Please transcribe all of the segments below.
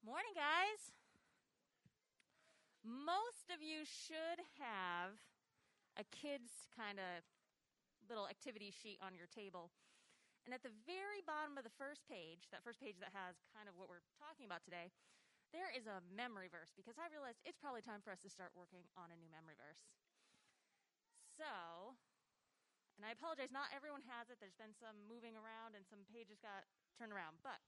Morning, guys. Most of you should have a kid's kind of little activity sheet on your table. And at the very bottom of the first page, that first page that has kind of what we're talking about today, there is a memory verse because I realized it's probably time for us to start working on a new memory verse. So, and I apologize, not everyone has it. There's been some moving around and some pages got turned around. But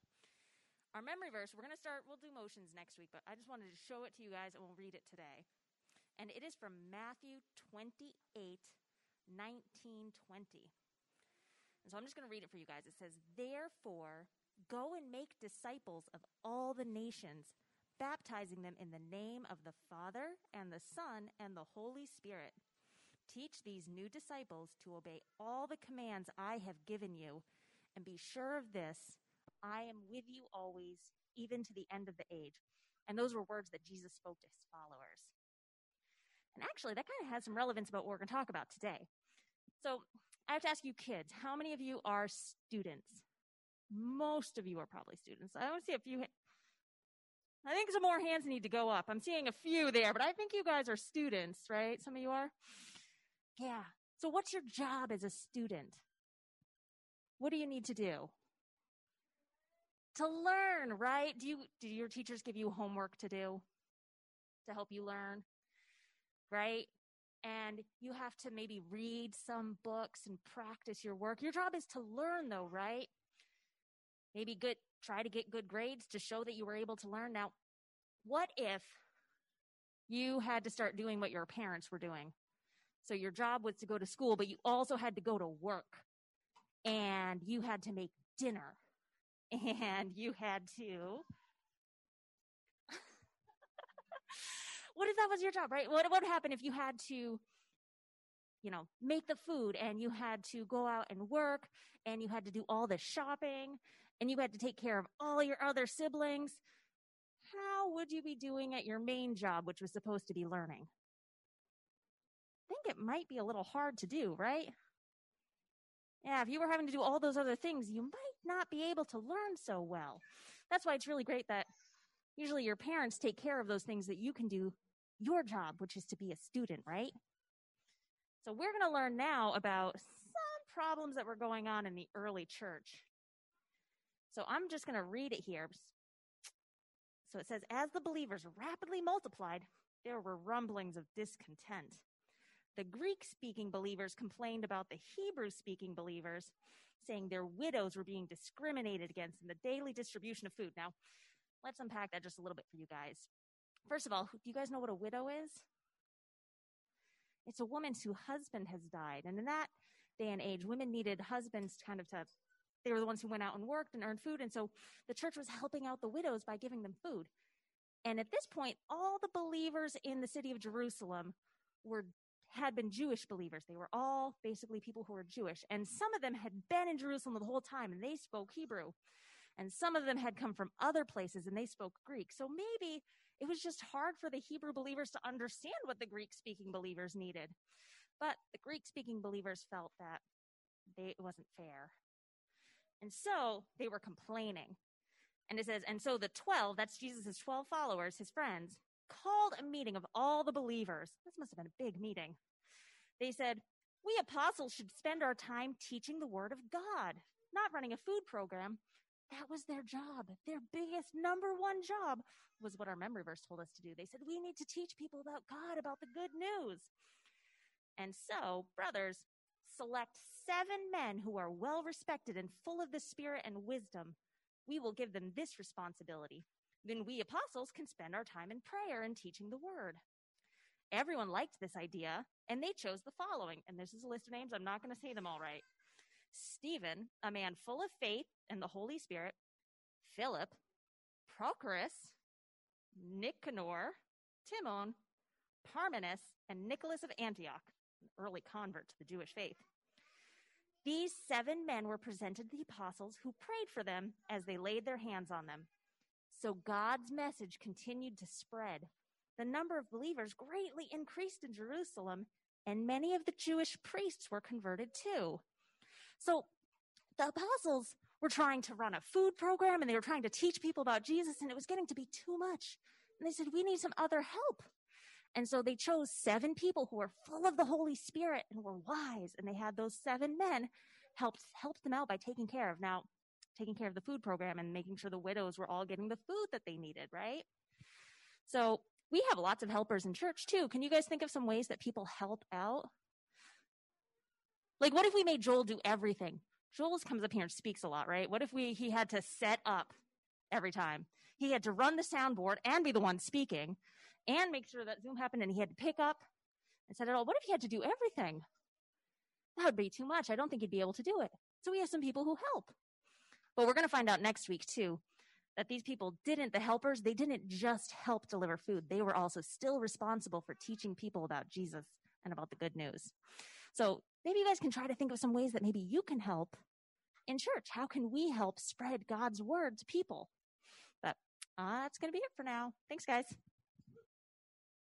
our memory verse, we're going to start, we'll do motions next week, but I just wanted to show it to you guys and we'll read it today. And it is from Matthew 28 19 20. And so I'm just going to read it for you guys. It says, Therefore, go and make disciples of all the nations, baptizing them in the name of the Father and the Son and the Holy Spirit. Teach these new disciples to obey all the commands I have given you, and be sure of this I am with you always, even to the end of the age. And those were words that Jesus spoke to his followers. And actually, that kind of has some relevance about what we're going to talk about today. So I have to ask you kids, how many of you are students? Most of you are probably students. I to see a few. I think some more hands need to go up. I'm seeing a few there, but I think you guys are students, right? Some of you are? Yeah. So what's your job as a student? What do you need to do? To learn, right? Do you do your teachers give you homework to do to help you learn? Right? And you have to maybe read some books and practice your work. Your job is to learn though, right? Maybe good try to get good grades to show that you were able to learn. Now, what if you had to start doing what your parents were doing? So your job was to go to school, but you also had to go to work and you had to make dinner and you had to. What if that was your job right? What, would happen if you had to you know make the food and you had to go out and work and you had to do all the shopping and you had to take care of all your other siblings? How would you be doing at your main job which was supposed to be learning? I think it might be a little hard to do right? Yeah, if you were having to do all those other things, you might not be able to learn so well. That's why it's really great that usually your parents take care of those things that you can do your job, which is to be a student, right? So we're going to learn now about some problems that were going on in the early church. So I'm just going to read it here. So it says, as the believers rapidly multiplied, there were rumblings of discontent the Greek speaking believers complained about the Hebrew speaking believers, saying their widows were being discriminated against in the daily distribution of food. Now, let's unpack that just a little bit for you guys. First of all, do you guys know what a widow is? It's a woman whose husband has died. And in that day and age, women needed husbands kind of to, they were the ones who went out and worked and earned food. And so the church was helping out the widows by giving them food. And at this point, all the believers in the city of Jerusalem were had been Jewish believers. They were all basically people who were Jewish. And some of them had been in Jerusalem the whole time and they spoke Hebrew. And some of them had come from other places and they spoke Greek. So maybe it was just hard for the Hebrew believers to understand what the Greek speaking believers needed. But the Greek speaking believers felt that they, it wasn't fair. And so they were complaining. And it says, and so the 12, that's Jesus' 12 followers, his friends, called a meeting of all the believers. This must have been a big meeting. They said, We apostles should spend our time teaching the word of God, not running a food program. That was their job. Their biggest number one job was what our memory verse told us to do. They said, We need to teach people about God, about the good news. And so, brothers, select seven men who are well respected and full of the Spirit and wisdom. We will give them this responsibility then we apostles can spend our time in prayer and teaching the word. Everyone liked this idea, and they chose the following. And this is a list of names. I'm not going to say them all right. Stephen, a man full of faith and the Holy Spirit, Philip, Prochorus, Nicanor, Timon, Parmenas, and Nicholas of Antioch, an early convert to the Jewish faith. These seven men were presented to the apostles who prayed for them as they laid their hands on them. So God's message continued to spread. The number of believers greatly increased in Jerusalem, and many of the Jewish priests were converted too. So the apostles were trying to run a food program and they were trying to teach people about Jesus and it was getting to be too much. And they said, we need some other help. And so they chose seven people who were full of the Holy Spirit and were wise. And they had those seven men helped, helped them out by taking care of now, taking care of the food program and making sure the widows were all getting the food that they needed, right? So we have lots of helpers in church too. Can you guys think of some ways that people help out? Like, what if we made Joel do everything? Joel comes up here and speaks a lot, right? What if we he had to set up every time? He had to run the soundboard and be the one speaking and make sure that Zoom happened and he had to pick up and set it all. What if he had to do everything? That would be too much. I don't think he'd be able to do it. So we have some people who help. But we're going to find out next week too that these people didn't, the helpers, they didn't just help deliver food. They were also still responsible for teaching people about Jesus and about the good news. So maybe you guys can try to think of some ways that maybe you can help in church. How can we help spread God's word to people? But uh, that's going to be it for now. Thanks, guys.